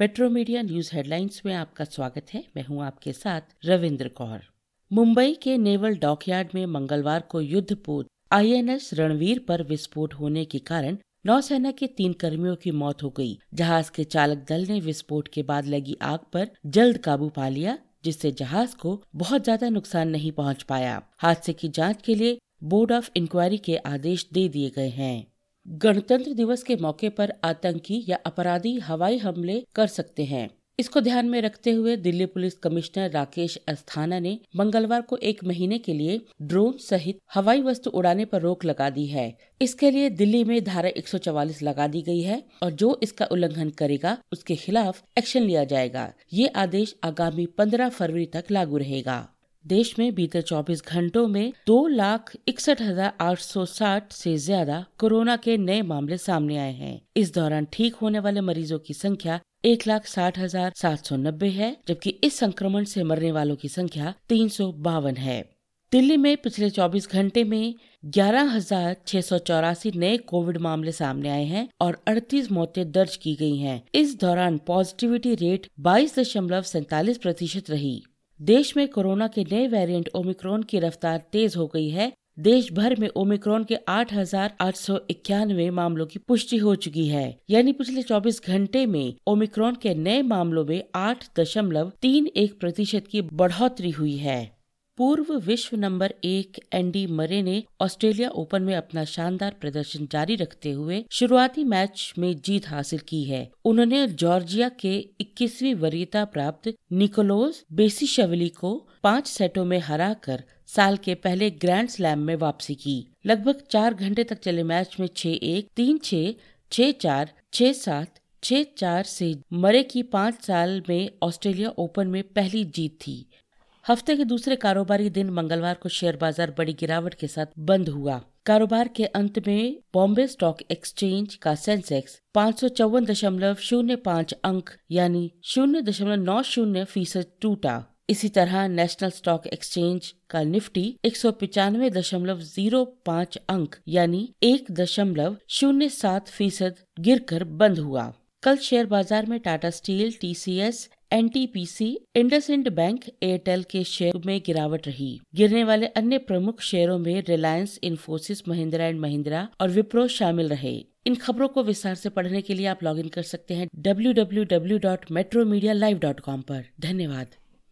Metro media news headlines में आपका स्वागत है। मैं हूँ आपके साथ रविंद्र कौर। मुंबई के नेवल डॉकयार्ड में मंगलवार को युद्धपोत आईएनएस रणवीर पर विस्फोट होने के कारण नौसेना के तीन कर्मियों की मौत हो गई। जहाज़ के चालक दल ने विस्फोट के बाद लगी आग पर जल्द काबू पा लिया, जिससे जहाज़ को बहुत ज़्यादा नुकसान नहीं पहुँच पाया। हादसे की जाँच के लिए बोर्ड ऑफ़ इंक्वायरी के आदेश दे दिए गए हैं। गणतंत्र दिवस के मौके पर आतंकी या अपराधी हवाई हमले कर सकते हैं। इसको ध्यान में रखते हुए दिल्ली पुलिस कमिश्नर राकेश अस्थाना ने मंगलवार को एक महीने के लिए ड्रोन सहित हवाई वस्तु उड़ाने पर रोक लगा दी है। इसके लिए दिल्ली में धारा 144 लगा दी गई है और जो इसका उल्लंघन करेगा, उसके खिलाफ एक्शन लिया जाएगा। ये आदेश आगामी 15 फरवरी तक लागू रहेगा। देश में बीते 24 घंटों में दो लाख इकसठ हज़ार आठ सौ साठ से ज़्यादा कोरोना के नए मामले सामने आए हैं। इस दौरान ठीक होने वाले मरीजों की संख्या एक लाख साठ हज़ार सात सौ नब्बे है, जबकि इस संक्रमण से मरने वालों की संख्या तीन सौ बावन है। दिल्ली में पिछले 24 घंटे में ग्यारह हज़ार छह सौ चौरासी नए कोविड मामले सामने आए हैं और 38 मौतें दर्ज की गई हैं। इस दौरान पॉजिटिविटी रेट बाईस दशमलव सैतालीस प्रतिशत रही। देश में कोरोना के नए वेरिएंट ओमिक्रॉन की रफ्तार तेज हो गई है। देश भर में ओमिक्रॉन के आठ हज़ार आठ सौ इक्यानवे मामलों की पुष्टि हो चुकी है। यानी पिछले 24 घंटे में ओमिक्रॉन के नए मामलों में आठ दशमलव तीन एक प्रतिशत की बढ़ोतरी हुई है। पूर्व विश्व नंबर एक, एंडी मरे ने ऑस्ट्रेलिया ओपन में अपना शानदार प्रदर्शन जारी रखते हुए शुरुआती मैच में जीत हासिल की है। उन्होंने जॉर्जिया के 21वीं वरीयता प्राप्त निकोलोस बेसीशवली को पाँच सेटों में हराकर साल के पहले ग्रैंड स्लैम में वापसी की। लगभग चार घंटे तक चले मैच में छह एक, तीन छह छह चार, छह सात, छह चार से मरे की पाँच साल में ऑस्ट्रेलिया ओपन में पहली जीत थी। हफ़्ते के दूसरे कारोबारी दिन मंगलवार को शेयर बाज़ार बड़ी गिरावट के साथ बंद हुआ। कारोबार के अंत में बॉम्बे स्टॉक एक्सचेंज का सेंसेक्स पाँच सौ चौवन दशमलव शून्य पाँच अंक, यानी शून्य दशमलव नौ शून्य फ़ीसद टूटा। इसी तरह नेशनल स्टॉक एक्सचेंज का निफ्टी एक सौ पिचानवे दशमलव ज़ीरो पाँच अंक, यानी एक दशमलव शून्य सात फ़ीसद गिर कर बंद हुआ। कल शेयर बाज़ार में Tata Steel, TCS NTPC IndusInd Bank Airtel के शेयर में गिरावट रही। गिरने वाले अन्य प्रमुख शेयरों में रिलायंस इन्फोसिस महिंद्रा एंड महिंद्रा और विप्रो शामिल रहे। इन खबरों को विस्तार से पढ़ने के लिए आप लॉगिन कर सकते हैं W W W dot metro media live dot com धन्यवाद।